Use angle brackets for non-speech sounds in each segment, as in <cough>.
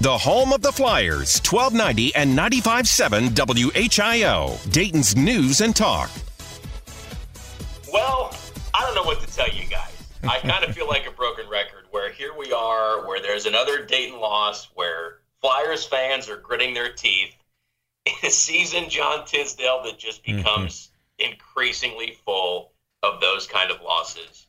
The home of the Flyers, 1290 and 95.7 WHIO, Dayton's News and Talk. Well, I don't know what to tell you guys. I <laughs> kind of feel like a broken record where here we are, where there's another Dayton loss, where Flyers fans are gritting their teeth <laughs> in a season, John Tisdale, that just mm-hmm. becomes mm-hmm. increasingly full of those kind of losses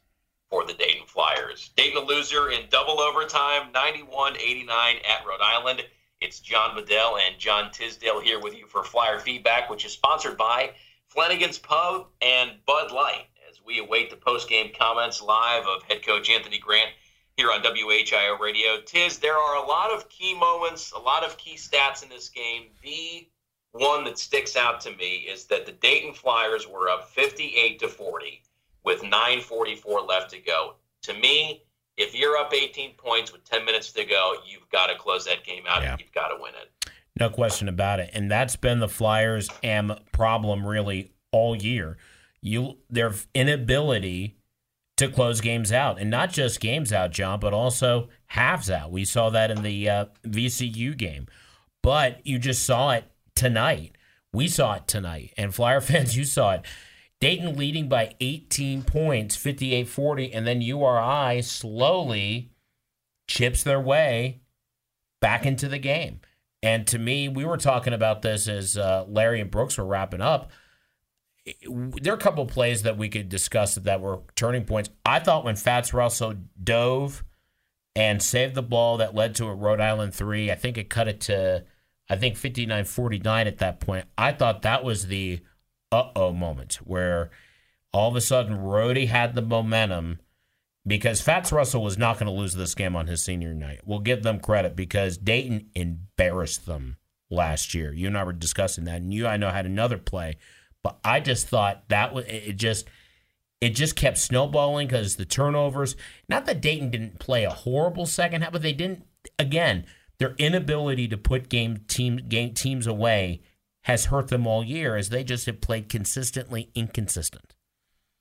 for the Dayton Flyers. Dayton a loser in double overtime, 91 89 at Rhode Island. It's John Bedell and John Tisdale here with you for Flyer Feedback, which is sponsored by Flanagan's Pub and Bud Light as we await the post-game comments live of head coach Anthony Grant here on WHIO Radio. Tiz, there are a lot of key moments, a lot of key stats in this game. The one that sticks out to me is that the Dayton Flyers were up 58 to 40 with 9:44 left to go. To me, if you're up 18 points with 10 minutes to go, you've got to close that game out. Yeah. You've got to win it. No question about it. And that's been the Flyers' M problem really all year. You their inability to close games out, and not just games out, John, but also halves out. We saw that in the uh, VCU game, but you just saw it tonight. We saw it tonight, and Flyer <laughs> fans, you saw it. Dayton leading by 18 points, 58 40, and then URI slowly chips their way back into the game. And to me, we were talking about this as uh, Larry and Brooks were wrapping up. There are a couple plays that we could discuss that were turning points. I thought when Fats Russell dove and saved the ball that led to a Rhode Island three, I think it cut it to, I think 59 49 at that point. I thought that was the uh oh moment where all of a sudden Rhody had the momentum because Fats Russell was not going to lose this game on his senior night. We'll give them credit because Dayton embarrassed them last year. You and I were discussing that, and you I know had another play, but I just thought that was it. Just it just kept snowballing because the turnovers. Not that Dayton didn't play a horrible second half, but they didn't. Again, their inability to put game team game teams away has hurt them all year as they just have played consistently inconsistent.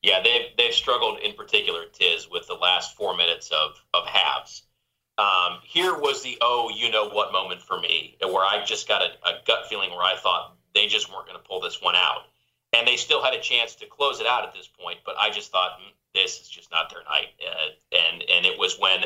Yeah, they've they've struggled in particular, Tiz, with the last four minutes of of halves. Um, here was the oh, you know what moment for me, where I just got a, a gut feeling where I thought they just weren't going to pull this one out, and they still had a chance to close it out at this point. But I just thought mm, this is just not their night, uh, and and it was when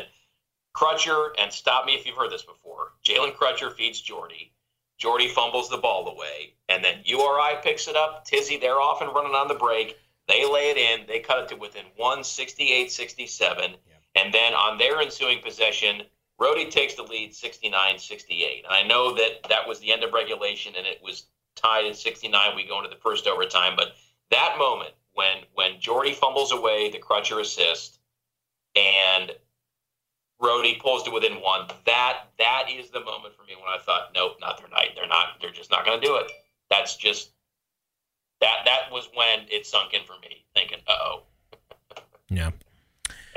Crutcher and stop me if you've heard this before. Jalen Crutcher feeds Jordy. Jordy fumbles the ball away, and then URI picks it up. Tizzy, they're off and running on the break. They lay it in. They cut it to within 168 67. And then on their ensuing possession, Rhody takes the lead 69 68. And I know that that was the end of regulation and it was tied at 69. We go into the first overtime. But that moment when when Jordy fumbles away the Crutcher assist and Rhody pulls to within one. That that is the moment for me when I thought, nope, not their night. They're not. They're just not going to do it. That's just that. That was when it sunk in for me, thinking, uh oh. Yeah.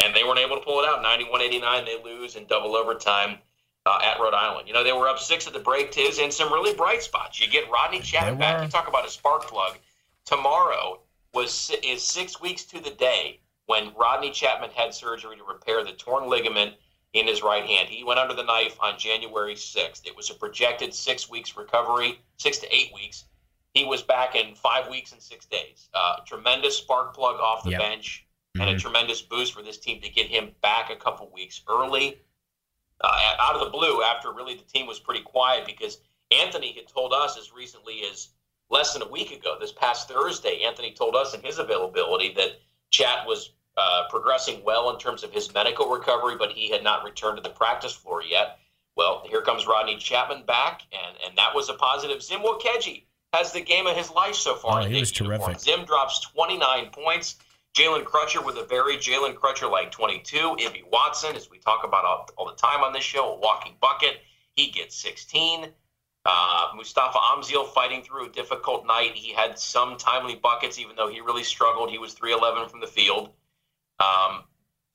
And they weren't able to pull it out. 91-89, they lose in double overtime uh, at Rhode Island. You know, they were up six at the break, Tiz, and some really bright spots. You get Rodney Chatman back. You talk about a spark plug. Tomorrow was is six weeks to the day when Rodney Chatman had surgery to repair the torn ligament in his right hand. He went under the knife on January 6th. It was a projected six weeks recovery, six to eight weeks. He was back in five weeks and six days. Uh, tremendous spark plug off the yep. bench mm-hmm. and a mm-hmm. tremendous boost for this team to get him back a couple weeks early. Uh, out of the blue, after really the team was pretty quiet because Anthony had told us as recently as less than a week ago, this past Thursday, Anthony told us in his availability that Chat was uh, progressing well in terms of his medical recovery, but he had not returned to the practice floor yet. Well, here comes Rodney Chatman back, and, and that was a positive. Zim Nwokeji has the game of his life so far. Oh, he was terrific. Zim drops 29 points. Jalen Crutcher with a very Jalen Crutcher like 22. Ibi Watson, as we talk about all, all, the time on this show, a walking bucket. He gets 16. Uh, Mustapha Amzil fighting through a difficult night. He had some timely buckets, even though he really struggled. He was 311 from the field. Um,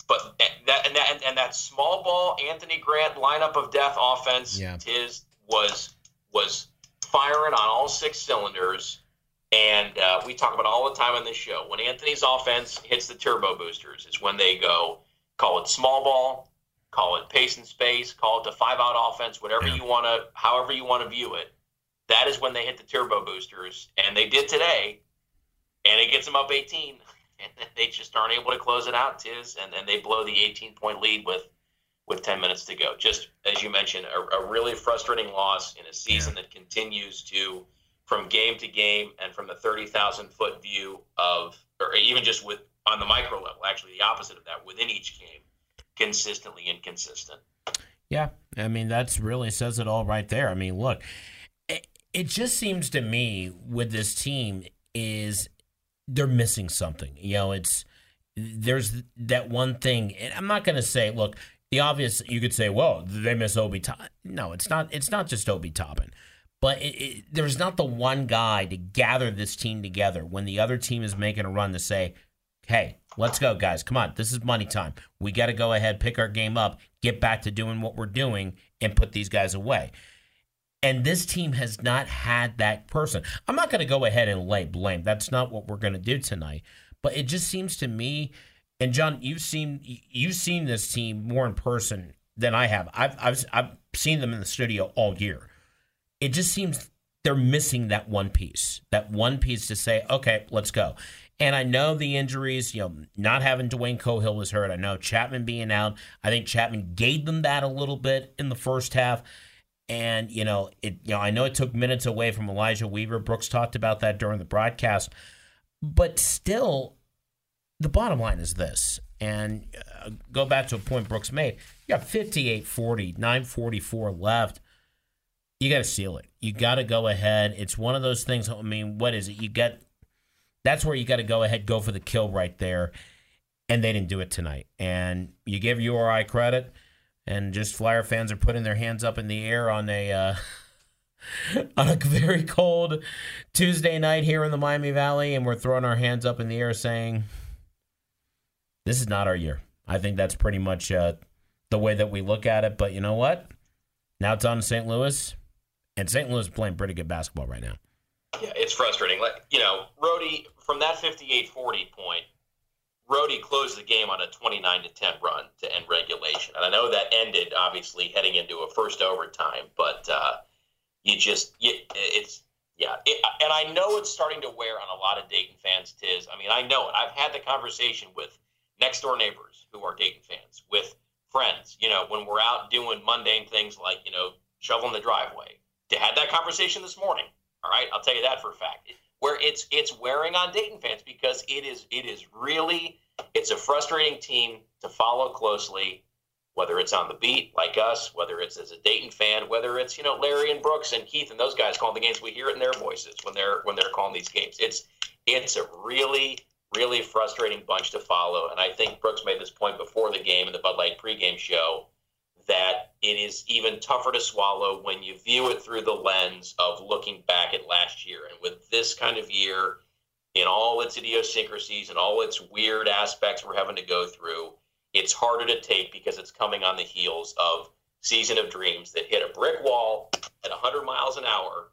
but that and that and that small ball Anthony Grant lineup of death offense, yeah. Tiz was was firing on all six cylinders. And uh, we talk about all the time on this show. When Anthony's offense hits the turbo boosters, is when they go call it small ball, call it pace and space, call it the five out offense, whatever Yeah. you want to, however you want to view it. That is when they hit the turbo boosters, and they did today, and it gets them up 18, and they just aren't able to close it out, Tiz, and then they blow the 18 point lead with with 10 minutes to go. Just as you mentioned, a, a really frustrating loss in a season that continues to, from game to game, and from the 30,000 foot view of, or even just with on the micro level, actually the opposite of that, within each game, consistently inconsistent. Yeah, I mean that's really says it all right there. I mean, look, it, it just seems to me with this team is they're missing something. You know, it's there's that one thing, and I'm not going to say, look, the obvious. You could say, well, they miss Obi Toppin. No, it's not. It's not just Obi Toppin. But it, it, there's not the one guy to gather this team together when the other team is making a run to say, hey, let's go, guys. Come on. This is money time. We got to go ahead, pick our game up, get back to doing what we're doing, and put these guys away. And this team has not had that person. I'm not going to go ahead and lay blame. That's not what we're going to do tonight. But it just seems to me, and John, you've seen you've seen this team more in person than I have. I've I've I've seen them in the studio all year. It just seems they're missing that one piece, that one piece to say, okay, let's go. And I know the injuries, you know, not having Dwayne Cohill was hurt. I know Chatman being out. I think Chatman gave them that a little bit in the first half. And, you know, it you know, I know it took minutes away from Elijah Weaver. Brooks talked about that during the broadcast. But still, the bottom line is this. And uh, go back to a point Brooks made. You got 58 40, 944 left you got to seal it. You got to go ahead. It's one of those things. I mean, what is it? You got that's where you got to go ahead, go for the kill right there. And they didn't do it tonight. And you give URI credit, and just Flyer fans are putting their hands up in the air on a uh, <laughs> on a very cold Tuesday night here in the Miami Valley, and we're throwing our hands up in the air saying, "This is not our year." I think that's pretty much uh, the way that we look at it. But you know what? Now it's on to St. Louis. And St. Louis is playing pretty good basketball right now. Yeah, it's frustrating. Like you know, Rhody from that 58-40 point, Rhody closed the game on a 29 to 10 run to end regulation, and I know that ended obviously heading into a first overtime, but uh, you just you, it's yeah, it, and I know it's starting to wear on a lot of Dayton fans. Tiz, I mean, I know it. I've had the conversation with next door neighbors who are Dayton fans, with friends. You know, when we're out doing mundane things like you know shoveling the driveway To had that conversation this morning. All right, I'll tell you that for a fact. Where it's it's wearing on Dayton fans because it is it is really it's a frustrating team to follow closely, whether it's on the beat like us, whether it's as a Dayton fan, whether it's you know Larry and Brooks and Keith and those guys calling the games. We hear it in their voices when they're when they're calling these games. It's it's a really really frustrating bunch to follow, and I think Brooks made this point before the game in the Bud Light pregame show that it is even tougher to swallow when you view it through the lens of looking back at last year. And with this kind of year, in all its idiosyncrasies and all its weird aspects we're having to go through, it's harder to take because it's coming on the heels of Season of Dreams that hit a brick wall at 100 miles an hour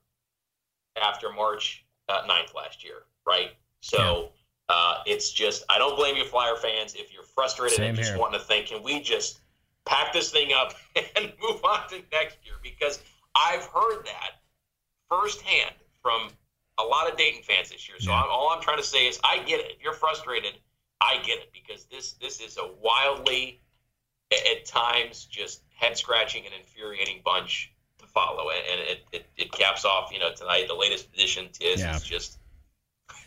after March uh, 9th last year, right? So uh, it's just, I don't blame you, Flyer fans, if you're frustrated Same and just here. wanting to think, can we just pack this thing up <laughs> and move on to next year? Because I've heard that firsthand from a lot of Dayton fans this year. So Yeah. I'm, all I'm trying to say is, I get it. If you're frustrated, I get it because this this is a wildly, at times, just head scratching and infuriating bunch to follow, and it, it, it caps off. You know, tonight the latest edition is Yeah. is just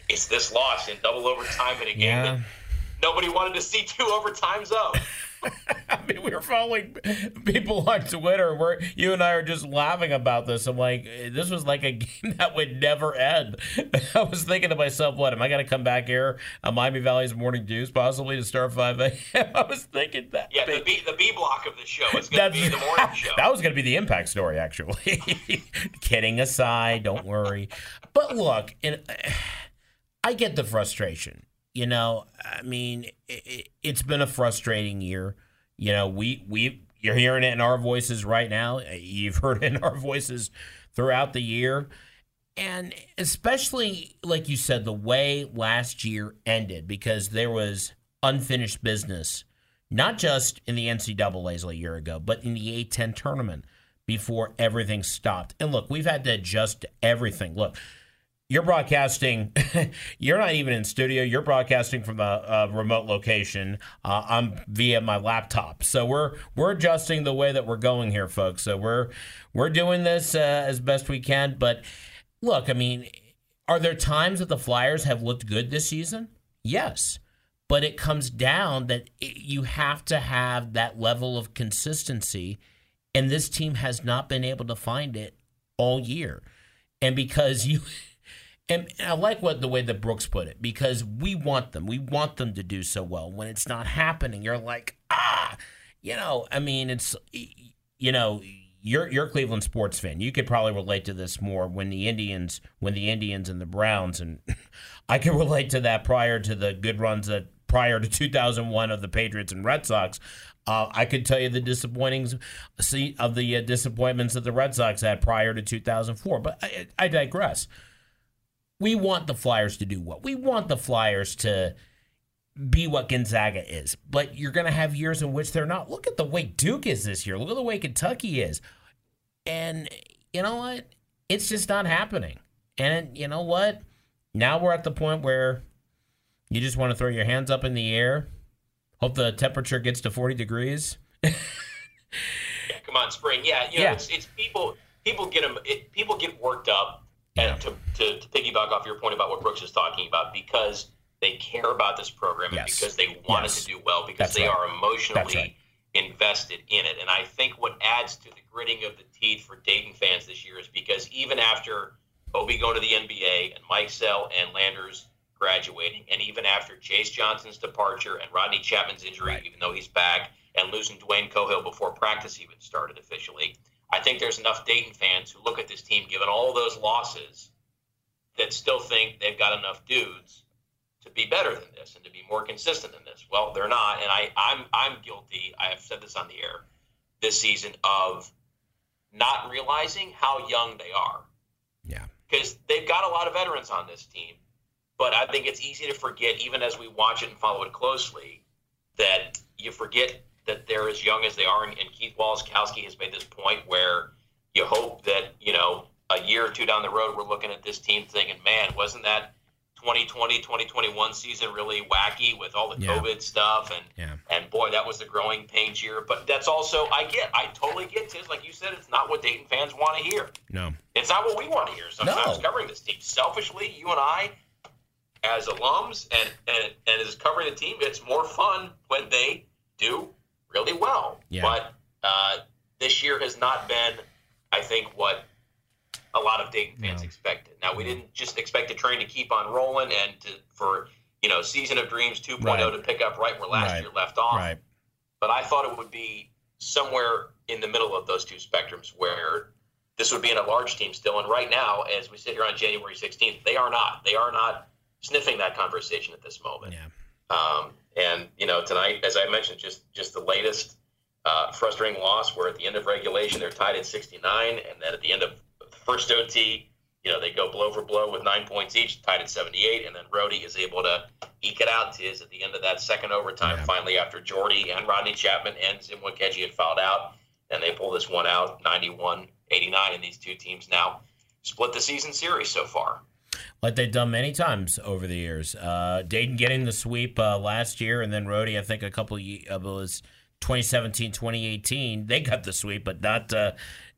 it's this loss in double overtime in a game Yeah. that nobody wanted to see two overtimes of. <laughs> I mean, we were following people on Twitter where you and I are just laughing about this. I'm like, eh, this was like a <laughs> game that would never end. <laughs> I was thinking to myself, what, am I going to come back here on Miami Valley's Morning Dews possibly to start 5 a.m.? I was thinking that. Yeah, the B the B block of the show is going to be the morning show. that was going to be the impact story, actually. Kidding aside, don't worry. But look, and <sighs> I get the frustration. You know, I mean, it, it's been a frustrating year. You know, we we you're hearing it in our voices right now. You've <laughs> heard it in our voices throughout the year. And especially, like you said, the way last year ended, because there was unfinished business not just in the NCAA's a year ago, but in the A10 tournament before everything stopped. And look, we've had to adjust everything. Look, you're broadcasting. <laughs> you're not even in studio. You're broadcasting from a, remote location. Uh, I'm via my laptop, so we're we're adjusting the way that we're going here, folks. So we're we're doing this uh, as best we can. But look, I mean, are there times that the Flyers have looked good this season? Yes, but it comes down that it, you have to have that level of consistency, and this team has not been able to find it all year. And because <laughs> you and I like what the way that Brooks put it because we want them. We want them to do so well. When it's not happening, you're like, ah, you know. I mean, it's you know, you're you're a Cleveland sports fan. You could probably relate to this more when the Indians, when the Indians and the Browns, and <laughs> I can relate to that prior to the good runs that prior to 2001 of the Patriots and Red Sox. Uh, I could tell you the disappointings see, of the uh, disappointments that the Red Sox had prior to 2004, but I, I digress we want the Flyers to do what we want the Flyers to be what Gonzaga is, but you're going to have years in which they're not. Look at the way Duke is this year. Look at the way Kentucky is, and you know what? It's just not happening. And you know what? Now we're at the point where you just want to throw your hands up in the air, hope the temperature gets to 40 degrees. <laughs> come on, spring. Yeah, you know, yeah. It's, it's people. People get them. It, people get worked up and to, to, to, piggyback off your point about what Brooks is talking about, because they care about this program yes. and because they want yes. it to do well, because That's they right. are emotionally right. invested in it. And I think what adds to the gritting of the teeth for Dayton fans this year is because even after Obi going to the NBA and Mikesell and Landers graduating, and even after Chase Johnson's departure and Rodney Chatman's injury, right. even though he's back, and losing Dwayne Cohill before practice even started officially, I think there's enough Dayton fans who look at this team, given all those losses, that still think they've got enough dudes to be better than this and to be more consistent than this. Well, they're not, and I, I'm I'm guilty. I have said this on the air this season of not realizing how young they are. Yeah, because they've got a lot of veterans on this team, but I think it's easy to forget, even as we watch it and follow it closely, that you forget that they're as young as they are. And, and Keith Waleskowski has made this point where you hope that, you know, a year or two down the road, we're looking at this team thinking, man, wasn't that 2020, 2021 season really wacky with all the yeah. COVID stuff? And, yeah. and boy, that was the growing pains year. But that's also, I get, I totally get this. Like you said, it's not what Dayton fans want to hear. No. It's not what we want to hear sometimes no. covering this team. Selfishly, you and I, as alums and, and, and as covering the team, it's more fun when they do really well. Yeah. But uh, this year has not been, I think, what a lot of Dayton fans no. expected. Now we didn't just expect the train to keep on rolling and to, for you know season of dreams 2.0 right. to pick up right where last right. year left off. Right. But I thought it would be somewhere in the middle of those two spectrums where this would be in a large team still. And right now, as we sit here on January 16th, they are not. They are not sniffing that conversation at this moment. Yeah. Um, and you know, tonight, as I mentioned, just just the latest uh, frustrating loss. Where at the end of regulation, they're tied at 69, and then at the end of the first OT, you know, they go blow for blow with nine points each, tied at 78, and then Rhody is able to eke it out. Tiz at the end of that second overtime, yeah. finally after Jordy and Rodney Chatman and Zim Nwokeji had fouled out, and they pull this one out, 91-89, and these two teams now split the season series so far like they've done many times over the years. Uh, Dayton getting the sweep uh, last year, and then Rhody, I think a couple of it was 2017, 2018. They got the sweep, but not. Uh,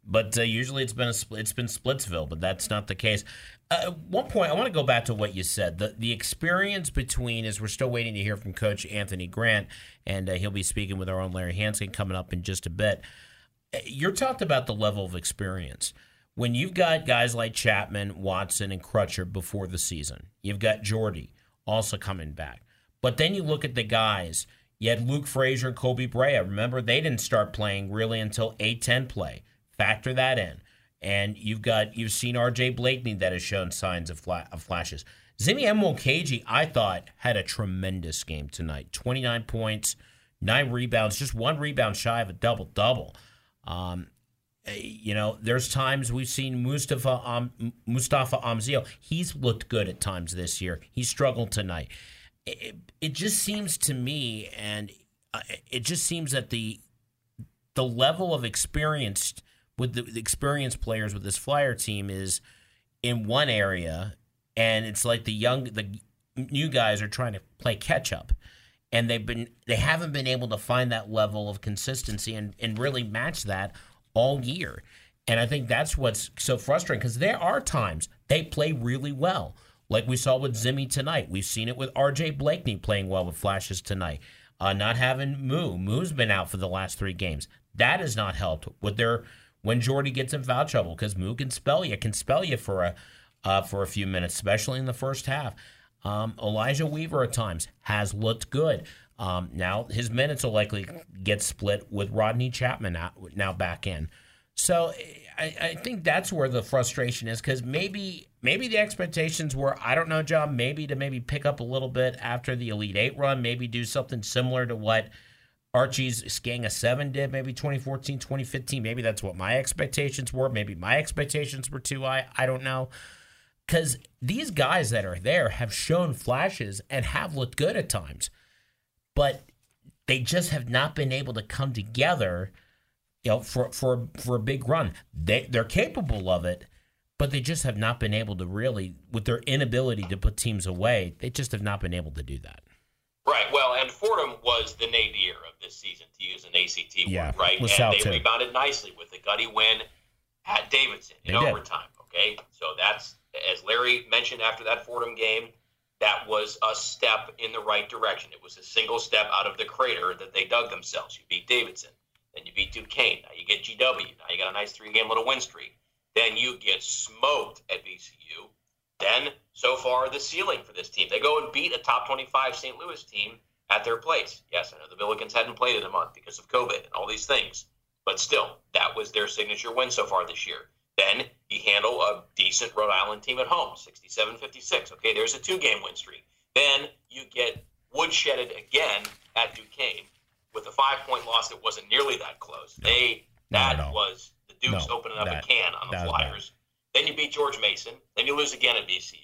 but uh, usually it's been a it's been Splitsville, but that's not the case. Uh, one point, I want to go back to what you said. The the experience between is we're still waiting to hear from Coach Anthony Grant, and uh, he'll be speaking with our own Larry Hansgen coming up in just a bit. You're talked about the level of experience when you've got guys like Chatman, Watson, and Crutcher before the season, you've got Jordy also coming back. But then you look at the guys. You had Luke Frazier and Koby Brea. Remember, they didn't start playing really until A10 play. Factor that in. And you've got you've seen RJ Blakney that has shown signs of, fla- of flashes. Zimmy Nwokeji, I thought, had a tremendous game tonight. 29 points, nine rebounds, just one rebound shy of a double double. Um, Eh, you know, there's times we've seen Mustapha um, Mustapha Amzil. He's looked good at times this year. He struggled tonight. It, it just seems to me, and it just seems that the the level of experience with the, the experienced players with this Flyer team is in one area, and it's like the young the new guys are trying to play catch up and they've been they haven't been able to find that level of consistency and, and really match that all year. And I think that's what's so frustrating because there are times they play really well. Like we saw with Zimmy tonight. We've seen it with RJ Blakney playing well with flashes tonight. Uh, not having Moo. Moo's been out for the last three games. That has not helped with their when Jordy gets in foul trouble because Moo can spell you, can spell you for a uh, for a few minutes, especially in the first half. Um, Elijah Weaver at times has looked good. Um, now his minutes will likely get split with Rodney Chatman now, now back in. So I, I, think that's where the frustration is because maybe maybe the expectations were I don't know, John, maybe to maybe pick up a little bit after the Elite Eight run, maybe do something similar to what Archie's Gang of Seven did, maybe 2014, 2015. Maybe that's what my expectations were. Maybe my expectations were too high. I don't know because these guys that are there have shown flashes and have looked good at times, but they just have not been able to come together, you know, for for for a big run. They they're capable of it, but they just have not been able to really, with their inability to put teams away, they just have not been able to do that. Right. Well, and Fordham was the nadir of this season, to use an ACT yeah, word, right? And they too. rebounded nicely with the gutty win at Davidson in they overtime. Did. Okay, so that's as Larry mentioned after that Fordham game, that was a step in the right direction. It was a single step out of the crater that they dug themselves. You beat Davidson, then you beat Duquesne. Now you get GW. Now you got a nice three-game little win streak. Then you get smoked at VCU. Then so far the ceiling for this team. They go and beat a top 25 St. Louis team at their place. Yes, I know the Billikens hadn't played in a month because of COVID and all these things, but still, that was their signature win so far this year. Then you handle a decent Rhode Island team at home, 67 56. Okay, there's a two game win streak. Then you get woodshedded again at Duquesne with a five point loss that wasn't nearly that close. No, they that no. was the Dukes no, opening up that, a can on the Flyers. Then you beat George Mason. Then you lose again at VCU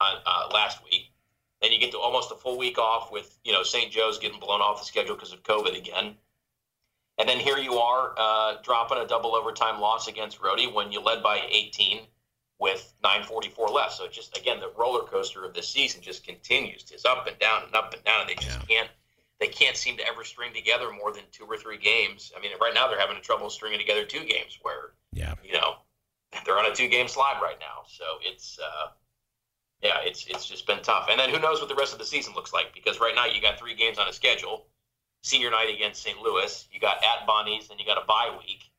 uh, uh, last week. Then you get to almost a full week off with you know St. Joe's getting blown off the schedule because of COVID again. And then here you are uh, dropping a double overtime loss against Rhody when you led by 18 with 9:44 left. So just again, the roller coaster of this season just continues. It's up and down and up and down, and they just yeah. can't they can't seem to ever string together more than two or three games. I mean, right now they're having trouble stringing together two games where yeah, you know, they're on a two game slide right now. So it's uh, yeah, it's it's just been tough. And then who knows what the rest of the season looks like because right now you got three games on a schedule senior night against St. Louis. You got at Bonnie's, and you got a bye week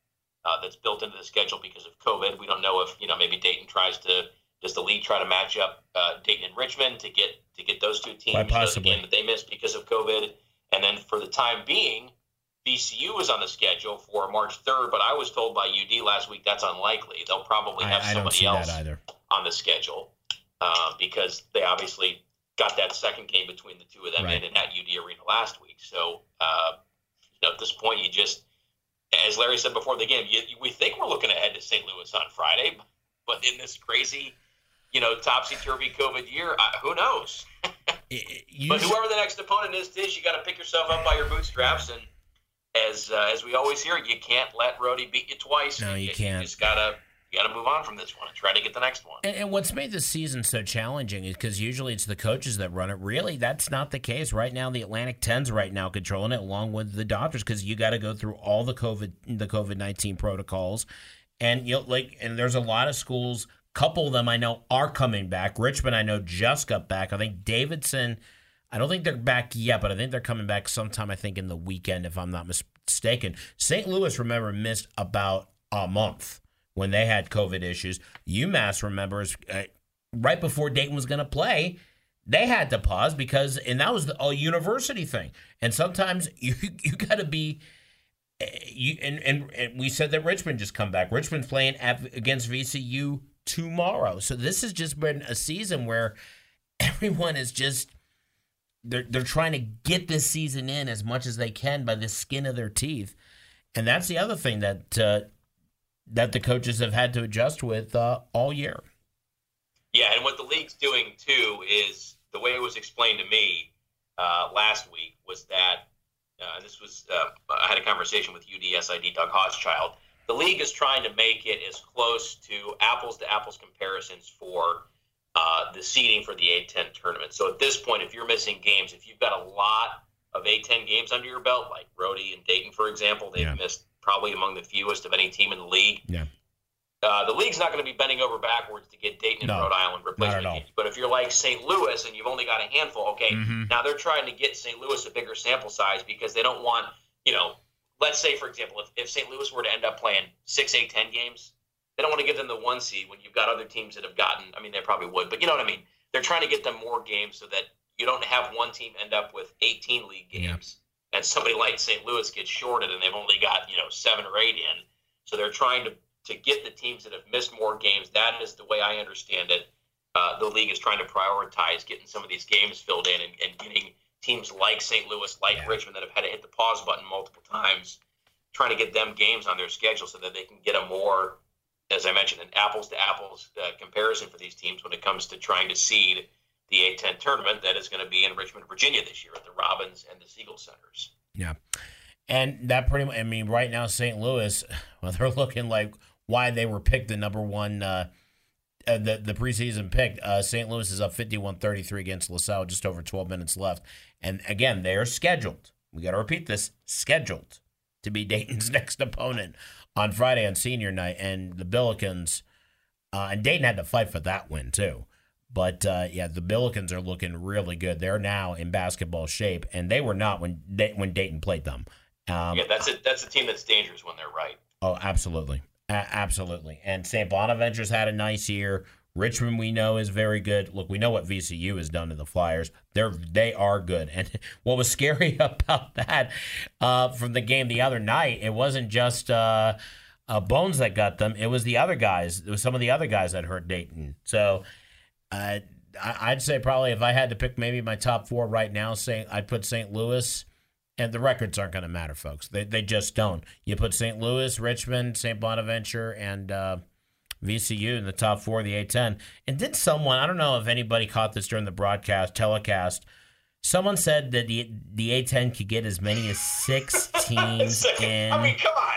uh, that's built into the schedule because of COVID. We don't know if you know maybe Dayton tries to does the league try to match up uh, Dayton and Richmond to get to get those two teams possibly. that they missed because of COVID. And then for the time being, VCU is on the schedule for March 3rd, but I was told by UD last week that's unlikely. They'll probably have I, I somebody else on the schedule uh, because they obviously got that second game between the two of them right. in at UD Arena last week. So uh, you know, at this point, you just, as Larry said before the game, you, we think we're looking ahead to St. Louis on Friday, but in this crazy, you know, topsy turvy COVID year, uh, who knows? but whoever the next opponent is, Tish, you got to pick yourself up by your bootstraps and. As, uh, as we always hear, you can't let Rhody beat you twice. No, you, you can't. You just gotta you got to move on from this one and try to get the next one. And, and what's made this season so challenging is because usually it's the coaches that run it. Really, that's not the case right now. The Atlantic Tens right now controlling it, along with the Dodgers, because you got to go through all the COVID the COVID nineteen protocols, and you know, like and there's a lot of schools. Couple of them I know are coming back. Richmond I know just got back. I think Davidson. I don't think they're back yet, but I think they're coming back sometime. I think in the weekend, if I'm not mistaken. St. Louis, remember, missed about a month when they had COVID issues. UMass remembers uh, right before Dayton was going to play, they had to pause because, and that was a university thing. And sometimes <laughs> you you got to be. Eh, you and, and, and we said that Richmond just come back. Richmond's playing at, against VCU tomorrow. So this has just been a season where <laughs> everyone is just they're they're trying to get this season in as much as they can by the skin of their teeth. And that's the other thing that uh, that the coaches have had to adjust with uh, all year. Yeah, and what the league's doing too is the way it was explained to me uh, last week was that uh, this was uh, I had a conversation with UDSID Doug Hauschild. The league is trying to make it as close to apples to apples comparisons for uh, the seeding for the A10 tournament. So at this point, if you're missing games, if you've got a lot of A10 games under your belt, like Rhody and Dayton, for example, they've yeah. missed probably among the fewest of any team in the league. Yeah. Uh, the league's not going to be bending over backwards to get Dayton and no, Rhode Island replacement games. But if you're like St. Louis and you've only got a handful, okay, mm-hmm. now they're trying to get St. Louis a bigger sample size because they don't want, you know, let's say, for example, if, if St. Louis were to end up playing six, eight, ten games, they don't want to give them the one seed when you've got other teams that have gotten, I mean, they probably would, but you know what I mean? They're trying to get them more games so that you don't have one team end up with 18 league games yeah. And somebody like St. Louis gets shorted and they've only got, you know, seven or eight in. So they're trying to to get the teams that have missed more games. That is the way I understand it. Uh, the league is trying to prioritize getting some of these games filled in and, and getting teams like St. Louis, like yeah. Richmond, that have had to hit the pause button multiple times, trying to get them games on their schedule so that they can get a more, as I mentioned, an apples to apples uh, comparison for these teams when it comes to trying to seed the A10 tournament that is going to be in Richmond, Virginia this year at the Robins and the Siegel Centers. Yeah. And that pretty much, I mean, right now, St. Louis, <laughs> well, they're looking like why they were picked the number one uh, uh, the the preseason pick. Uh, St. Louis is up 51-33 against LaSalle, just over 12 minutes left. And again, they are scheduled. We got to repeat this: scheduled to be <laughs> Dayton's next opponent on Friday on Senior Night, and the Billikens. Uh, and Dayton had to fight for that win too. But uh, yeah, the Billikens are looking really good. They're now in basketball shape, and they were not when when Dayton played them. Um, yeah, that's a that's a team that's dangerous when they're right. Oh, absolutely, absolutely. And St. Bonaventure's had a nice year. Richmond, we know, is very good. Look, we know what VCU has done to the Flyers. They're they are good. And <laughs> what was scary <laughs> about that uh, from the game the other night, it wasn't just uh, uh, Bones that got them. It was the other guys. It was some of the other guys that hurt Dayton. So uh, I'd say probably if I had to pick maybe my top four right now, say I'd put St. Louis and the records aren't going to matter, folks. They, they just don't. You put St. Louis, Richmond, St. Bonaventure, and uh, VCU in the top four of the A10. And did someone, I don't know if anybody caught this during the broadcast, telecast, someone said that the, the A10 could get as many as six <laughs> teams in. I mean, come on.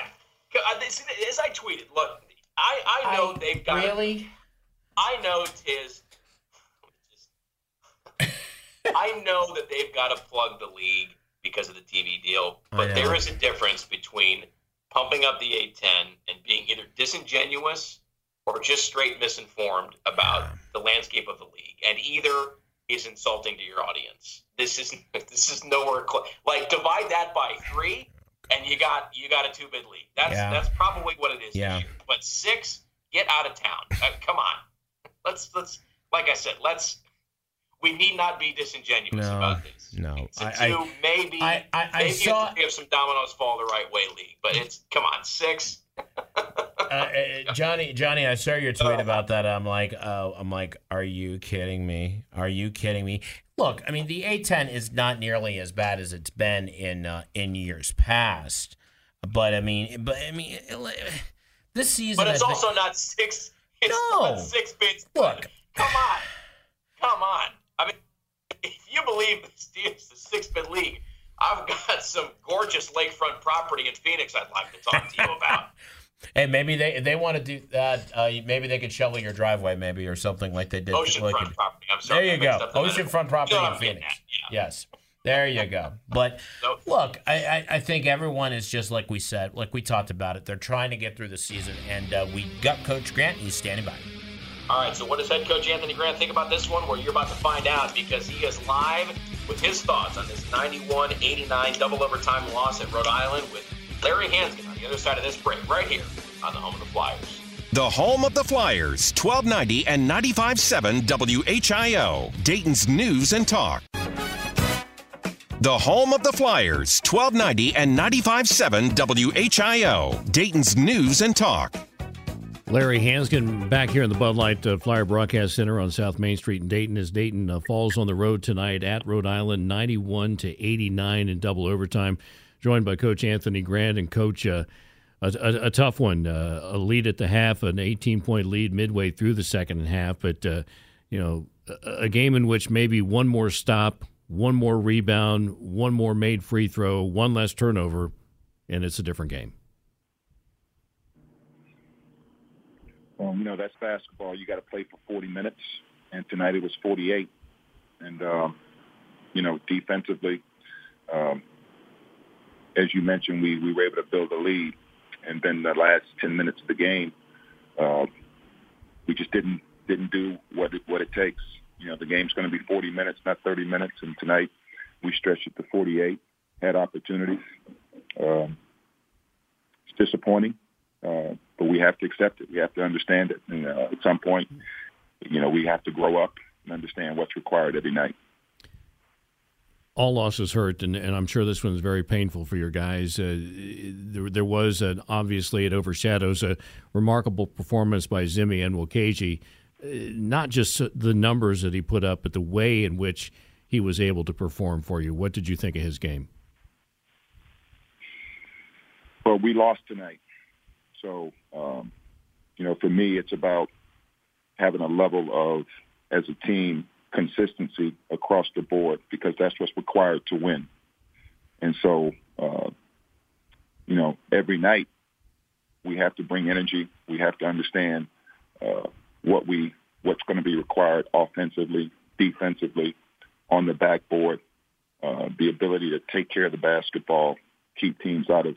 As I tweeted, look, I, I know I, they've got. Really? I know Tiz. <laughs> I know that they've got to plug the league because of the TV deal. But there is a difference between pumping up the A10 and being either disingenuous or just straight misinformed about yeah. the landscape of the league. And either is insulting to your audience. This is <laughs> this is nowhere close. Like divide that by three, and you got you got a two bid league. That's yeah. that's probably what it is. Yeah. But six, get out of town. Uh, come on. Let's let's like I said, let's we need not be disingenuous no, about this. No, I, two, I, maybe I, I, maybe saw, if some dominoes fall the right way league, but it's come on six. uh, uh, Johnny, Johnny, I saw your tweet about that. I'm like, uh, I'm like, are you kidding me? Are you kidding me? Look, I mean, the A10 is not nearly as bad as it's been in uh, in years past, but I mean, but I mean, this season. But it's also not six. It's no, not six bits. Look, come on, come on. I mean, if you believe this is the six bit league, I've got some gorgeous lakefront property in Phoenix I'd like to talk to you about. <laughs> Hey, maybe they they want to do that. Uh, maybe they could shovel your driveway, maybe or something like they did. Oceanfront like, property. I'm sorry. There you go. Oceanfront property in Phoenix. Yeah. Yes. There you go. But look, I, I, I, think everyone is just like we said, like we talked about it. They're trying to get through the season, and uh, we got Coach Grant. He's standing by. All right, so what does head coach Anthony Grant think about this one? Well, you're about to find out because he is live with his thoughts on this 91 89 double overtime loss at Rhode Island with Larry Hansgen on the other side of this break, right here on the home of the Flyers. The home of the Flyers, 1290 and 95.7 WHIO, Dayton's News and Talk. The home of the Flyers, 1290 and 95.7 WHIO, Dayton's News and Talk. Larry Hansgen back here in the Bud Light uh, Flyer Broadcast Center on South Main Street in Dayton as Dayton uh, falls on the road tonight at Rhode Island, 91 to 89 in double overtime. Joined by Coach Anthony Grant and Coach uh, a, a, a, tough one, uh, a lead at the half, an 18 point lead midway through the second half, but uh, you know a, a game in which maybe one more stop one more rebound, one more made free throw, one less turnover, and it's a different game. Um, you know, that's basketball. You got to play for 40 minutes, and tonight it was 48. And, um, you know, defensively, um, as you mentioned, we, we were able to build a lead. And then the last 10 minutes of the game, uh, we just didn't didn't do what it, what it takes. You know, the game's going to be 40 minutes, not 30 minutes. And tonight we stretched it to 48, had opportunities. Um, it's disappointing, uh, but we have to accept it. We have to understand it. And uh, at some point, you know, we have to grow up and understand what's required every night all losses hurt, and, and, I'm sure this one's very painful for your guys. Uh, there, there, was an, obviously it overshadows a remarkable performance by Zimi and Nwokeji. Uh, not just the numbers that he put up, but the way in which he was able to perform for you. What did you think of his game? Well, we lost tonight, so um, you know, for me, it's about having a level of as a team consistency across the board because that's what's required to win. And so, uh, you know, every night we have to bring energy. We have to understand uh, what we what's going to be required offensively, defensively, on the backboard. Uh, the ability to take care of the basketball, keep teams out of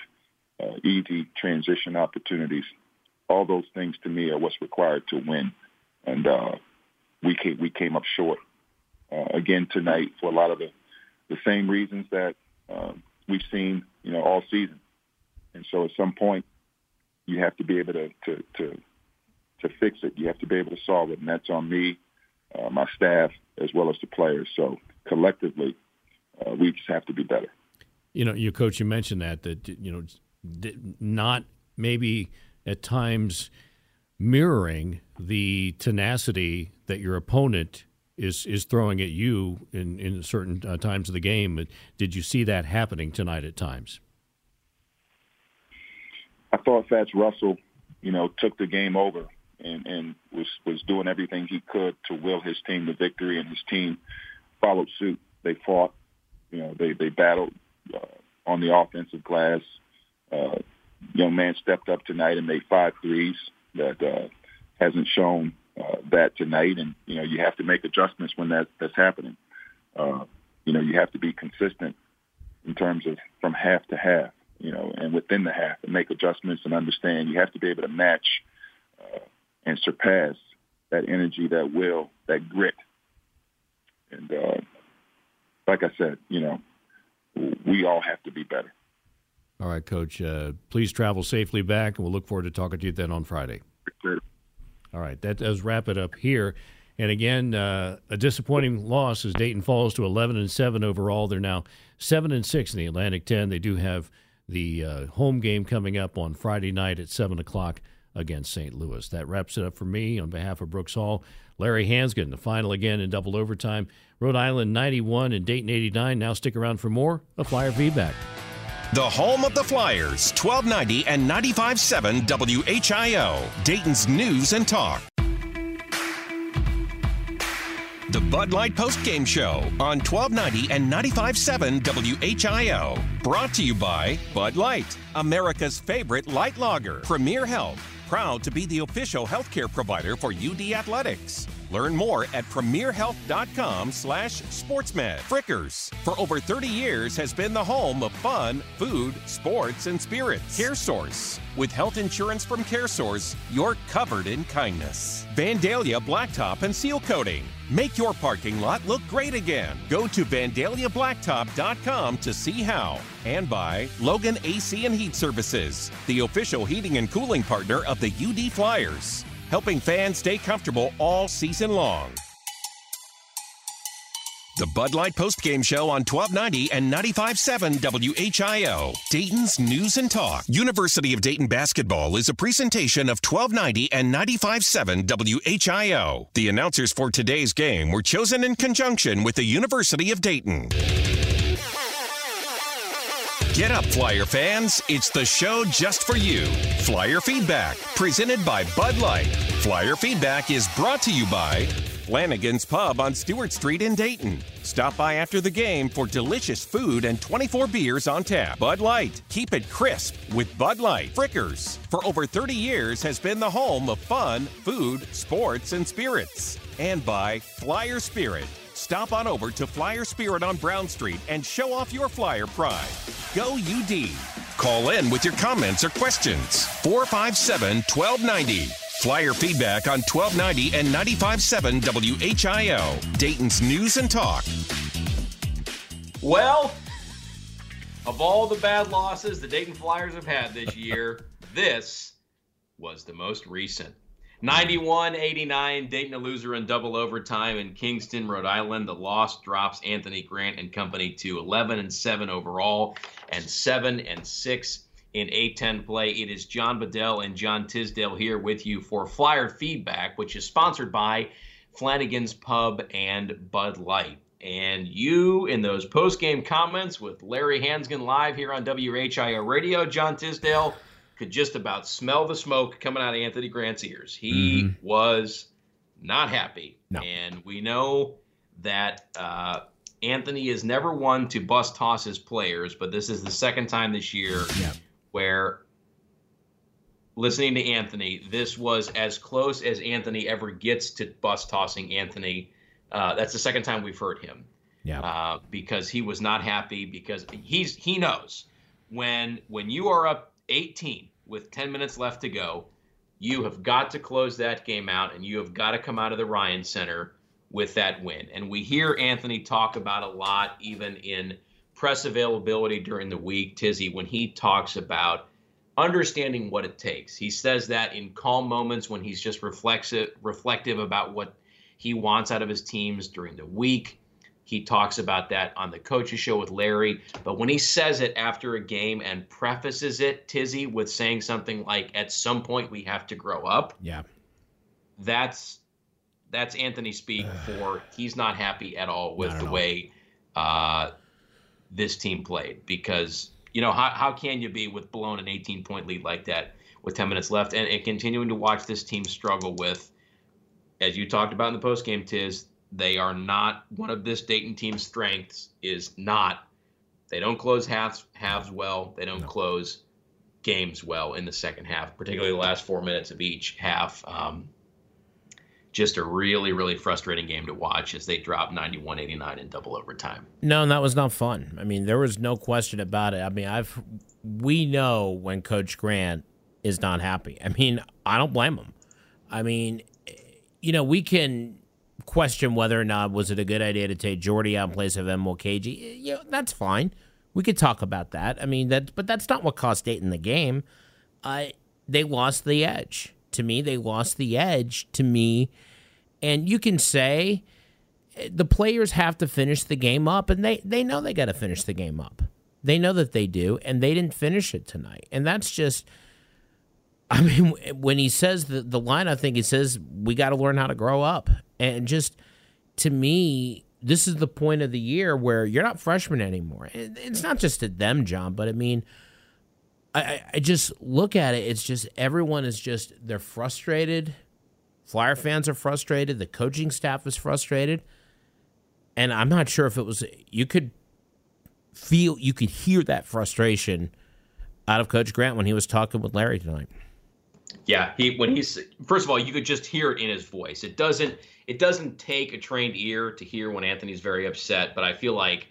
uh, easy transition opportunities. All those things to me are what's required to win, and uh, we came we came up short uh, again tonight for a lot of the, the same reasons that uh, we've seen, you know, all season. And so at some point, you have to be able to, to, to, to fix it. You have to be able to solve it. And that's on me, uh, my staff, as well as the players. So collectively, uh, we just have to be better. You know, your coach, you mentioned that, that, you know, not maybe at times mirroring the tenacity that your opponent is is throwing at you in in certain uh, times of the game. Did you see that happening tonight at times? I thought Fats Russell, you know, took the game over and and was was doing everything he could to will his team to victory, and his team followed suit. They fought, you know, they they battled uh, on the offensive glass. Uh, young man stepped up tonight and made five threes that uh, hasn't shown uh, that tonight, and you know you have to make adjustments when that that's happening. Uh, you know you have to be consistent in terms of from half to half, you know, and within the half, and make adjustments and understand. You have to be able to match uh, and surpass that energy, that will, that grit, and uh, like I said, you know, we all have to be better. All right, Coach. Uh, please travel safely back, and we'll look forward to talking to you then on Friday. All right, that does wrap it up here. And again, uh, a disappointing loss as Dayton falls to 11 and 7 overall. They're now 7 and 6 in the Atlantic 10. They do have the uh, home game coming up on Friday night at 7 o'clock against St. Louis. That wraps it up for me on behalf of Brooks Hall. Larry Hansgen, the final again in double overtime. Rhode Island 91 and Dayton 89. Now stick around for more of Flyer Feedback. The home of the Flyers, 1290 and 95.7 WHIO, Dayton's News and Talk. The Bud Light Post Game Show on 1290 and 95.7 WHIO. Brought to you by Bud Light, America's favorite light lager. Premier Health, proud to be the official healthcare provider for UD Athletics. Learn more at premierhealth.com slash sportsmed. Frickers, for over 30 years, has been the home of fun, food, sports, and spirits. CareSource. With health insurance from CareSource, you're covered in kindness. Vandalia Blacktop and Seal Coating. Make your parking lot look great again. Go to VandaliaBlacktop.com to see how. And by Logan AC and Heat Services, the official heating and cooling partner of the UD Flyers helping fans stay comfortable all season long. The Bud Light Post Game Show on 1290 and 95.7 WHIO. Dayton's News and Talk. University of Dayton Basketball is a presentation of 1290 and 95.7 WHIO. The announcers for today's game were chosen in conjunction with the University of Dayton. Get up, Flyer fans. It's the show just for you. Flyer Feedback, presented by Bud Light. Flyer Feedback is brought to you by Flanagan's Pub on Stewart Street in Dayton. Stop by after the game for delicious food and 24 beers on tap. Bud Light, keep it crisp with Bud Light. Frickers, for over 30 years, has been the home of fun, food, sports, and spirits. And by Flyer Spirit. Stop on over to Flyer Spirit on Brown Street and show off your flyer pride. Go UD. Call in with your comments or questions. 457 1290. Flyer feedback on 1290 and 95.7 WHIO, Dayton's News and Talk. Well, of all the bad losses the Dayton Flyers have had this <laughs> year, this was the most recent. 91 89, Dayton a loser in double overtime in Kingston, Rhode Island. The loss drops Anthony Grant and company to 11 and 7 overall and 7 and 6 in A10 play. It is John Bedell and John Tisdale here with you for Flyer Feedback, which is sponsored by Flanagan's Pub and Bud Light. And you, in those post game comments with Larry Hansgen live here on WHIO Radio, John Tisdale could just about smell the smoke coming out of Anthony Grant's ears. He mm-hmm. was not happy. No. And we know that uh, Anthony is never one to bust toss his players, but this is the second time this year yeah where listening to Anthony, this was as close as Anthony ever gets to bus tossing Anthony. Uh, that's the second time we've heard him. Yeah. Uh, because he was not happy because he's he knows when when you are up 18 with 10 minutes left to go, you have got to close that game out and you have got to come out of the Ryan Center with that win. And we hear Anthony talk about a lot, even in press availability during the week, Tizzy, when he talks about understanding what it takes. He says that in calm moments when he's just reflexive, reflective about what he wants out of his teams during the week. He talks about that on the coaches show with Larry. But when he says it after a game and prefaces it, Tizzy, with saying something like, at some point we have to grow up. Yeah. That's that's Anthony speak <sighs> for he's not happy at all with the way uh, this team played because you know how, how can you be with blown an 18 point lead like that with 10 minutes left and, and continuing to watch this team struggle with as you talked about in the post game tiz they are not one of this dayton team's strengths is not they don't close halves halves well they don't no. close games well in the second half particularly the last four minutes of each half um, just a really, really frustrating game to watch as they dropped 91 89 in double overtime. No, and that was not fun. I mean, there was no question about it. I mean, I've we know when Coach Grant is not happy. I mean, I don't blame him. I mean, you know, we can question whether or not was it a good idea to take Jordy out in place of MLKG. You know, that's fine. We could talk about that. I mean, that, but that's not what cost Dayton the game. Uh, they lost the edge. To me, they lost the edge. To me, and you can say eh, the players have to finish the game up, and they, they know they got to finish the game up. They know that they do, and they didn't finish it tonight. And that's just, <laughs> I mean, when he says the, the line, I think he says, we got to learn how to grow up. And just to me, this is the point of the year where you're not freshmen anymore. It's not just to them, John, but I mean, I, I just look at it. It's just everyone is just, they're frustrated Flyer fans are frustrated. The coaching staff is frustrated. And I'm not sure if it was, you could feel, you could hear that frustration out of Coach Grant when he was talking with Larry tonight. Yeah, he when he's first of all, you could just hear it in his voice. It doesn't it doesn't take a trained ear to hear when Anthony's very upset, but I feel like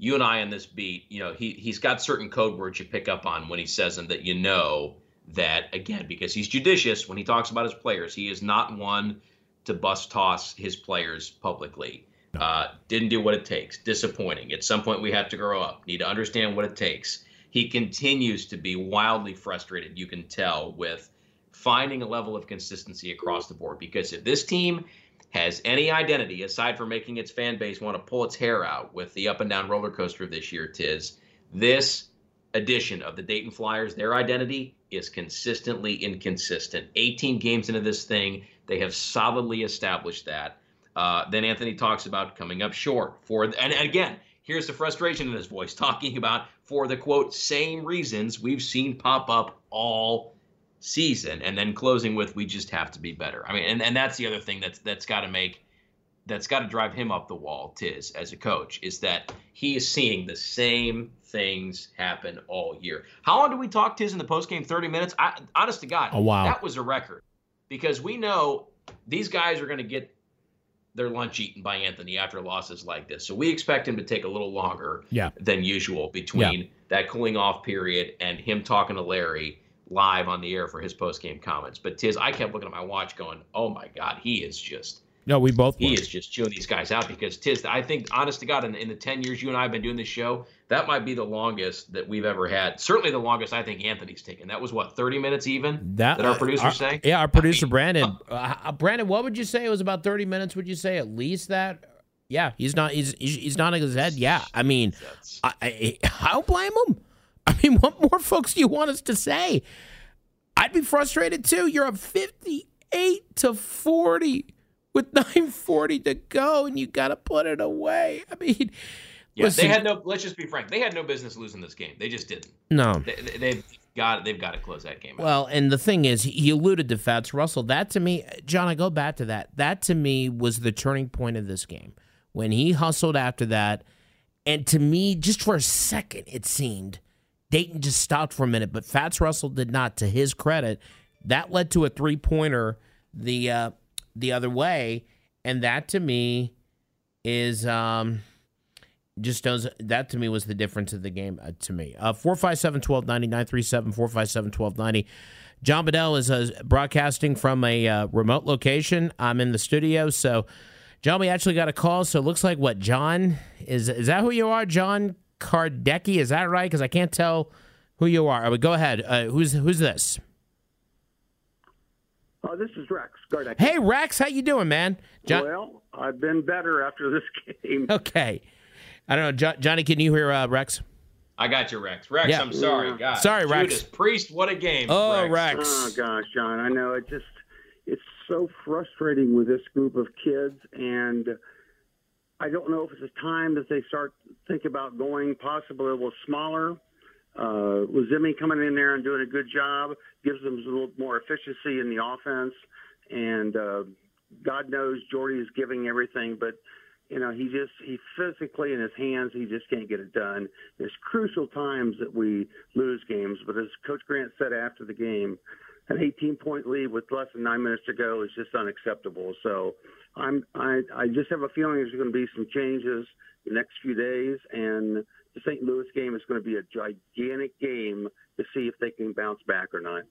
you and I on this beat, you know, he he's got certain code words you pick up on when he says them that you know that again because he's judicious when he talks about his players. He is not one to bust toss his players publicly. Uh, didn't do what it takes. Disappointing. At some point, we have to grow up. Need to understand what it takes. He continues to be wildly frustrated. You can tell with finding a level of consistency across the board. Because if this team has any identity aside from making its fan base want to pull its hair out with the up and down roller coaster of this year, tis this edition of the Dayton Flyers, their identity is consistently inconsistent. 18 games into this thing, they have solidly established that. Uh, then Anthony talks about coming up short for, and again, here's the frustration in his voice, <laughs> talking about for the quote same reasons we've seen pop up all season, and then closing with we just have to be better. I mean, and, and that's the other thing that's that's got to make that's got to drive him up the wall, Tiz, as a coach, is that he is seeing the same things happen all year. How long do we talk, Tiz, in the postgame? 30 minutes? I, honest to God, oh, wow. that was a record because we know these guys are going to get their lunch eaten by Anthony after losses like this. So we expect him to take a little longer yeah. than usual between yeah. that cooling off period and him talking to Larry live on the air for his post game comments. But Tiz, I kept looking at my watch going, oh my God, he is just. No, we both. He is just chewing these guys out because Tiz, I think, honest to God, in, in the 10 years you and I have been doing this show, that might be the longest that we've ever had. Certainly the longest I think Anthony's taken. That was what, 30 minutes even? That, that our producer uh, say? Yeah, our producer, I mean, Brandon. Uh, uh, Brandon, what would you say? It was about 30 minutes, would you say? At least that? Yeah, he's not. He's he's nodding his head. Yeah, I mean, I, I, <laughs> I don't blame him. I mean, what more folks do you want us to say? I'd be frustrated too. You're up 58 to 40 with <laughs> 940 to go, and you got to put it away. I mean, yeah, listen, they had no. Let's just be frank. They had no business losing this game. They just didn't. No, they, have got. They've got to close that game. Out. Well, and the thing is, he alluded to Fatts Russell. That to me, John, I go back to that. That to me was the turning point of this game when he hustled after that, and to me, just for a second, it seemed Dayton just stopped for a minute, but Fatts Russell did not. To his credit, that led to a three pointer the uh, the other way, and that to me is um, just does that to me was the difference of the game uh, to me. Uh, four five seven twelve ninety nine three seven four five seven twelve ninety. John Bedell is uh, broadcasting from a uh, remote location. I'm in the studio, so John, we actually got a call. So it looks like what John is is that who you are, John Gardecki. Is that right? Because I can't tell who you are. I would go ahead. Uh, who's who's this? Oh, this is Rex Gardecki. Hey, Rex, how you doing, man? John- well, I've been better after this game. <laughs> Okay. I don't know, jo- Johnny. Can you hear uh, Rex? I got you, Rex. Rex, yeah. I'm sorry. God. Sorry, Rex. Judas Priest, what a game. Oh, Rex. Rex. Oh gosh, John. I know it just it's so frustrating with this group of kids and I don't know if it's a time that they start think about going possibly a little smaller. Uh, Zimmy coming in there and doing a good job gives them a little more efficiency in the offense, and uh, God knows Jordy is giving everything, but you know he just he physically in his hands he just can't get it done. There's crucial times that we lose games, but as Coach Grant said after the game, an 18 point lead with less than nine minutes to go is just unacceptable. So I'm I, I just have a feeling there's going to be some changes the next few days, and the St. Louis game is going to be a gigantic game to see if they can bounce back or not.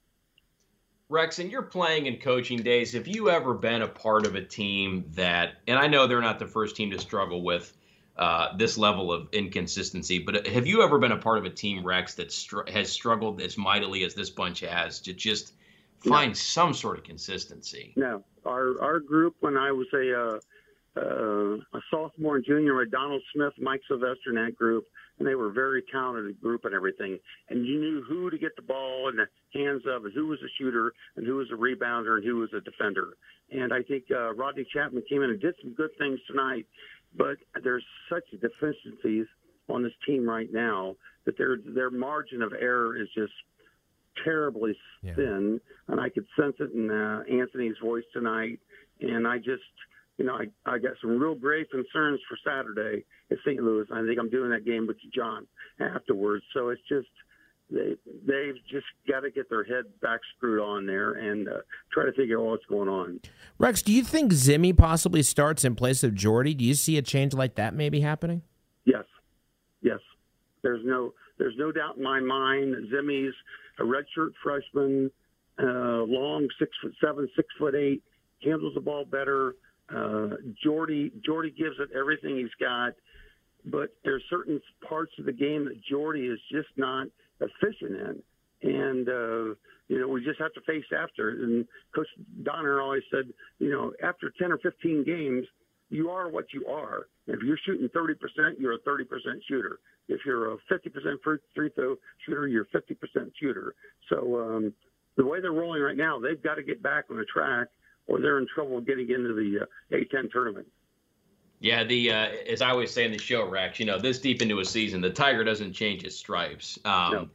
Rex, in your playing and coaching days, have you ever been a part of a team that, and I know they're not the first team to struggle with uh, this level of inconsistency, but have you ever been a part of a team, Rex, that str- has struggled as mightily as this bunch has to just find no. some sort of consistency? No, our our group when I was a uh, uh, a sophomore and junior, Donald Smith, Mike Sylvester in that group, and they were a very talented group and everything. And you knew who to get the ball in the hands of, and who was a shooter, and who was a rebounder, and who was a defender. And I think uh, Rodney Chatman came in and did some good things tonight, but there's such deficiencies on this team right now that their their margin of error is just terribly yeah. thin, and I could sense it in uh, Anthony's voice tonight. And I just, you know, I, I got some real grave concerns for Saturday at St. Louis. I think I'm doing that game with John afterwards. So it's just they they've just got to get their head back screwed on there and uh, try to figure out what's going on. Rex, do you think Zimmy possibly starts in place of Jordy? Do you see a change like that maybe happening? Yes, yes. There's no there's no doubt in my mind. Zimmy's a redshirt freshman, uh, long, six foot seven, six foot eight, handles the ball better. Uh, Jordy Jordy gives it everything he's got, but there's certain parts of the game that Jordy is just not efficient in, and uh, you know we just have to face after. And Coach Donoher always said, you know, after 10 or 15 games, you are what you are. If you're shooting 30%, you're a 30% shooter. If you're a 50% free throw shooter, you're a 50% shooter. So um, the way they're rolling right now, they've got to get back on the track, or they're in trouble getting into the uh, A10 tournament. Yeah, the uh, as I always say in the show, Rex, you know, this deep into a season, the Tiger doesn't change his stripes. Um, no.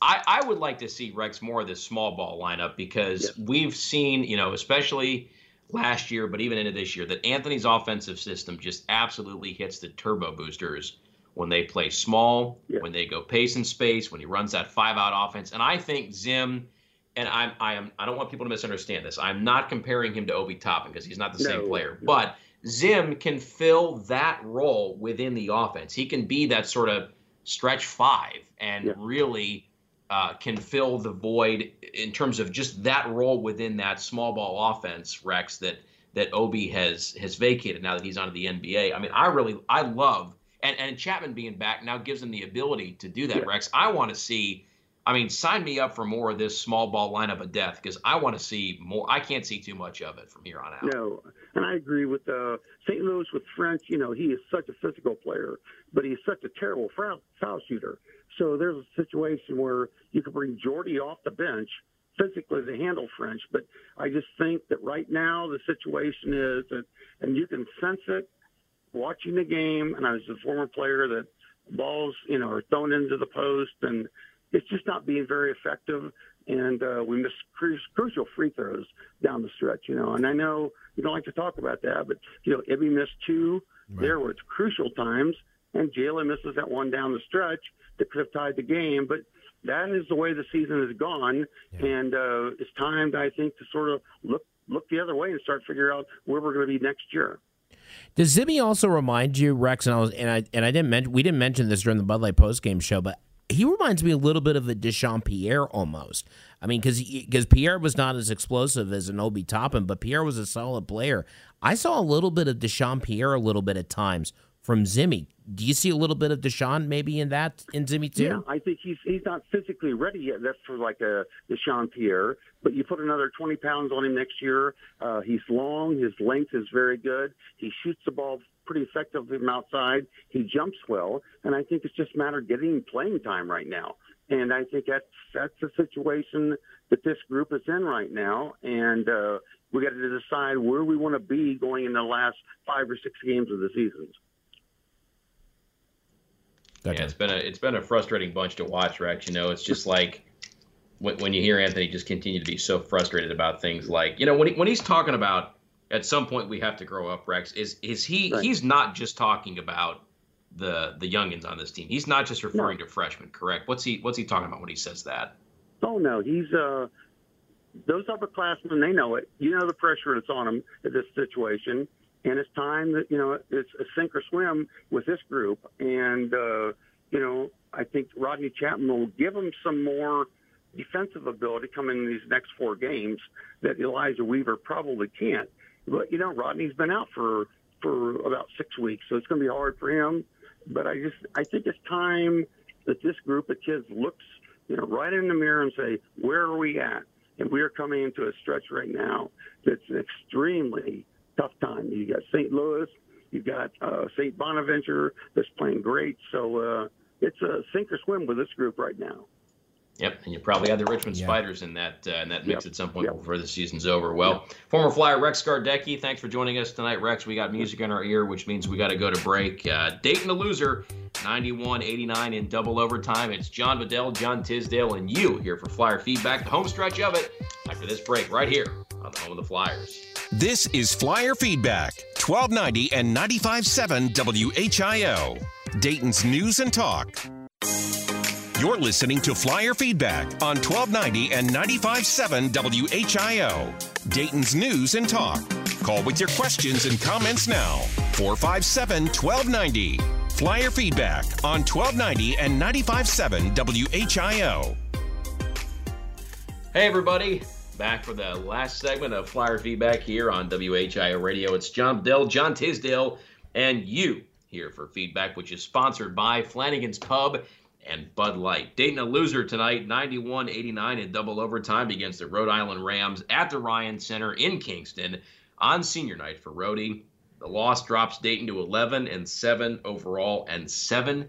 I, I would like to see Rex more of this small ball lineup because we've seen, you know, especially last year, but even into this year, that Anthony's offensive system just absolutely hits the turbo boosters when they play small, yeah. when they go pace and space, when he runs that five out offense. And I think Zim, and I'm I am I don't want people to misunderstand this. I'm not comparing him to Obi Toppin because he's not the no, same player, no. but Zim can fill that role within the offense. He can be that sort of stretch five and yeah. really uh, can fill the void in terms of just that role within that small ball offense, Rex, that that Obi has has vacated now that he's onto the NBA. I mean, I really I love and and Chatman being back now gives him the ability to do that, yeah. Rex. I want to see. I mean, sign me up for more of this small ball lineup of death because I want to see more. I can't see too much of it from here on out. No, and I agree with uh, St. Louis with French. You know, he is such a physical player, but he's such a terrible foul, foul shooter. So there's a situation where you could bring Jordy off the bench physically to handle French. But I just think that right now the situation is that, and you can sense it watching the game. And I was a former player that balls, you know, are thrown into the post and it's just not being very effective. And uh, we miss cru- crucial free throws down the stretch, you know. And I know you don't like to talk about that, but you know, Ibby missed two. Right. There were crucial times, and Jalen misses that one down the stretch that could have tied the game. But that is the way the season has gone, yeah. and uh, it's time, I think, to sort of look look the other way and start figuring out where we're going to be next year. Does Zimmy also remind you, Rex? And I was and I and I didn't mention we didn't mention this during the Bud Light post game show, but he reminds me a little bit of a Dyshawn Pierre almost. I mean, because because Pierre was not as explosive as an Obi Toppin, but Pierre was a solid player. I saw a little bit of Dyshawn Pierre a little bit at times from Zimmy. Do you see a little bit of Dyshawn maybe in that in Zimmy too? Yeah, I think he's he's not physically ready yet. That's for like a Dyshawn Pierre. But you put another 20 pounds on him next year. Uh, he's long. His length is very good. He shoots the ball pretty effectively from outside. He jumps well, and I think it's just a matter of getting playing time right now. And I think that's that's the situation that this group is in right now. And uh, we got to decide where we want to be going in the last five or six games of the season. Yeah, it's been a it's been a frustrating bunch to watch, Rex. You know, it's just like when, when you hear Anthony just continue to be so frustrated about things like you know when he, when he's talking about at some point we have to grow up, Rex. Is is he right. he's not just talking about the the youngins on this team. He's not just referring no. to freshmen, correct? What's he what's he talking about when he says that? Oh no, he's uh those upperclassmen. They know it. You know the pressure that's on them in this situation and it's time that you know it's a sink or swim with this group. And uh, you know, I think Rodney Chatman will give them some more defensive ability coming in these next four games that Elijah Weaver probably can't. But you know, Rodney's been out for for about six weeks, so it's going to be hard for him. But I just I think it's time that this group of kids looks you know right in the mirror and say, where are we at? And we are coming into a stretch right now that's extremely tough time. You got St. Louis, you got uh, St. Bonaventure that's playing great. So uh, it's a sink or swim with this group right now. Yep, and you probably had the Richmond yeah. Spiders in that uh, in that mix yep. at some point yep. before the season's over. Well, yep. former Flyer Rex Gardecki, thanks for joining us tonight, Rex. We got music in our ear, which means we got to go to break. Uh, Dayton the loser, 91-89 in double overtime. It's John Bedell, John Tisdale, and you here for Flyer feedback, the home stretch of it. After this break, right here on the home of the Flyers. This is Flyer Feedback, 1290 and 95.7 WHIO, Dayton's News and Talk. You're listening to Flyer Feedback on 1290 and 95.7 WHIO, Dayton's News and Talk. Call with your questions and comments now. 457 1290. Flyer Feedback on 1290 and 95.7 WHIO. Hey, everybody. Back for the last segment of Flyer Feedback here on WHIO Radio. It's John Dell, John Tisdale, and you here for feedback, which is sponsored by Flanagan's Pub and Bud Light. Dayton a loser tonight, 91 89 in double overtime against the Rhode Island Rams at the Ryan Center in Kingston on senior night for Rhody. The loss drops Dayton to 11 and 7 overall and 7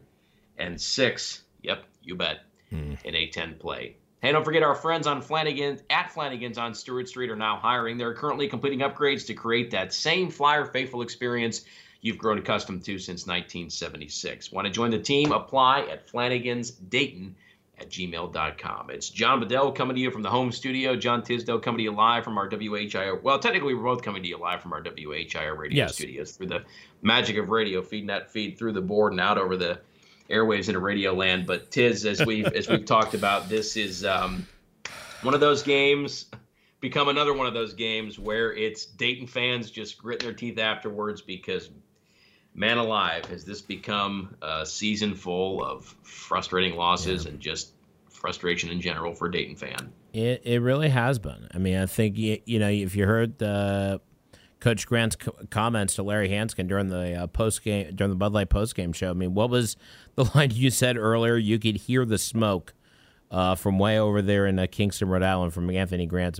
and 6. Yep, you bet. Hmm. In A10 play. Hey, don't forget our friends on Flanagan at Flanagan's on Stewart Street are now hiring. They're currently completing upgrades to create that same Flyer faithful experience you've grown accustomed to since 1976. Want to join the team? Apply at Flanagan's Dayton at gmail.com. It's John Bedell coming to you from the home studio. John Tisdale coming to you live from our WHIO. Well, technically, we're both coming to you live from our WHIO radio yes. studios through the magic of radio, feeding that feed through the board and out over the airwaves into radio land. But Tiz, as we've as we've talked about, this is um, one of those games become another one of those games where it's Dayton fans just gritting their teeth afterwards because man alive, has this become a season full of frustrating losses yeah. and just frustration in general for Dayton fan? It it really has been. I mean, I think you, you know if you heard the Coach Grant's comments to Larry Hansgen during the uh, post game during the Bud Light post game show. I mean, what was the <laughs> line you said earlier? You could hear the smoke uh, from way over there in uh, Kingston, Rhode Island, from Anthony Grant's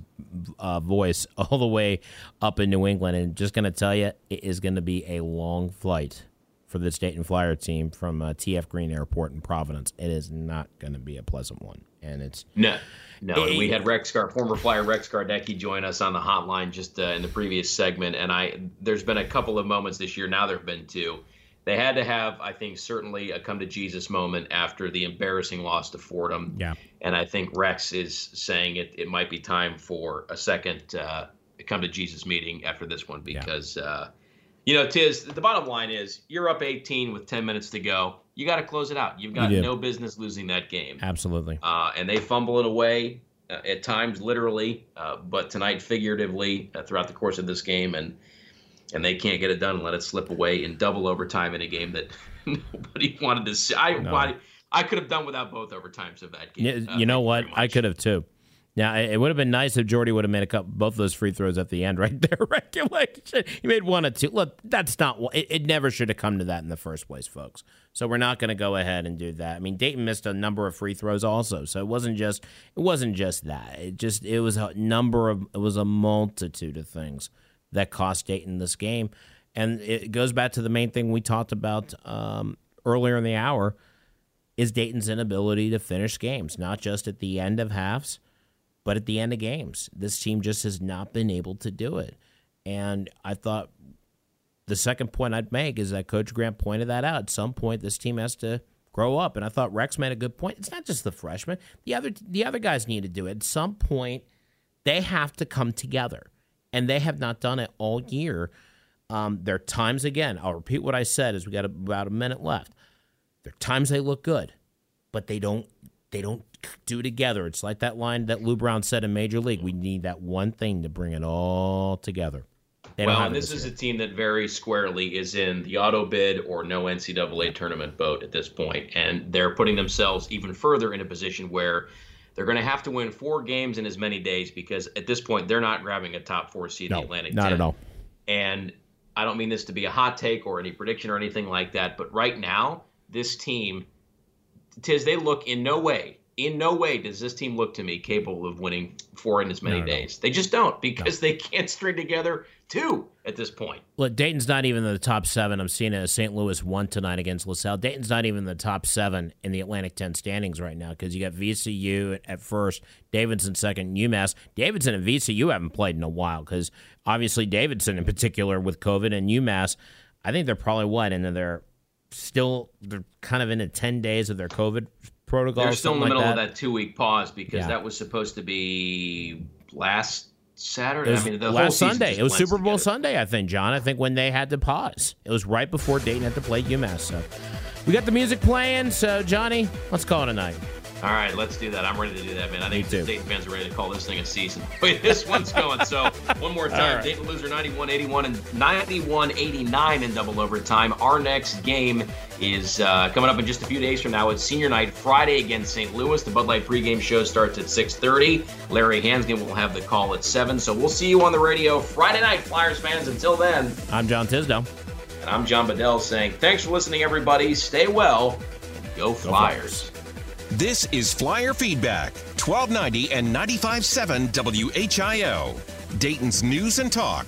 uh, voice <laughs> all the way up in New England. And just going to tell you, it is going to be a long flight for the Dayton Flyer team from uh, TF Green Airport in Providence. It is not going to be a pleasant one, and it's no, no. It, we had Rex Gar, former Flyer Rex Gardecki, join us on the hotline just uh, in the previous segment, and I. There's been a couple of moments this year. Now there have been two they had to have, I think, certainly a come to Jesus moment after the embarrassing loss to Fordham. Yeah. And I think Rex is saying it, it might be time for a second uh, come to Jesus meeting after this one because, yeah. uh, you know, Tiz, the bottom line is you're up 18 with 10 minutes to go. You got to close it out. You've got you no business losing that game. Absolutely. Uh, and they fumble it away uh, at times, literally, uh, but tonight, figuratively, uh, throughout the course of this game. And, and they can't get it done and let it slip away in double overtime in a game that <laughs> nobody wanted to see. I no. I could have done without both overtimes of that game. You, uh, you know what? I could have too. Now it would have been nice if Jordy would have made a couple both those free throws at the end, <laughs> right there. Regulation. <laughs> He made one or two. Look, that's not. It, it never should have come to that in the first place, folks. So we're not going to go ahead and do that. I mean, Dayton missed a number of free throws also, so it wasn't just it wasn't just that. It just it was a number of it was a multitude of things that cost Dayton this game. And it goes back to the main thing we talked about um, earlier in the hour is Dayton's inability to finish games, not just at the end of halves, but at the end of games. This team just has not been able to do it. And I thought the second point I'd make is that Coach Grant pointed that out. At some point, this team has to grow up. And I thought Rex made a good point. It's not just the freshmen; the other the other guys need to do it. At some point, they have to come together and they have not done it all year. Um, there are times again. I'll repeat what I said as we got about a minute left. There are times they look good, but they don't. They don't do together. It's like that line that Lou Brown said in Major League. We need that one thing to bring it all together. well, and this, this is a team that very squarely is in the auto bid or no NCAA tournament boat at this point, and they're putting themselves even further in a position where they're going to have to win four games in as many days because at this point they're not grabbing a top four seed no, in the Atlantic. Not 10. at all. And I don't mean this to be a hot take or any prediction or anything like that, but right now this team, Tiz, they look in no way, in no way does this team look to me capable of winning four in as many no, days. No. They just don't because no. they can't string together two at this point. Look, Dayton's not even in the top seven. I'm seeing it as St. Louis won tonight against LaSalle. Dayton's not even in the top seven in the Atlantic 10 standings right now because you got VCU at first, Davidson second, UMass. Davidson and VCU haven't played in a while because obviously Davidson in particular with COVID and UMass, I think they're probably what into their still they're kind of into 10 days of their COVID protocol. They're still in the like middle that. of that two week pause because yeah. that was supposed to be last Saturday. I mean, the last Sunday. It was Super Bowl together. Sunday, I think, John. I think when they had to pause. It was right before Dayton had to play UMass. So we got the music playing. So Johnny, let's call it a night. All right, let's do that. I'm ready to do that, man. I think. Dayton fans are ready to call this thing a season. <laughs> Wait, this one's going. So one more time, right. Dayton loser 91-81 and 91-89 in double overtime. Our next game is uh, coming up in just a few days from now. It's senior night Friday against St. Louis. The Bud Light pregame show starts at 6:30. Larry Hansgen will have the call at seven. So we'll see you on the radio Friday night, Flyers fans. Until then, I'm John Tisdale. And I'm John Bedell saying thanks for listening, everybody. Stay well. Go Flyers. Go Flyers. This is Flyer Feedback, 1290 and 95.7 WHIO, Dayton's News and Talk.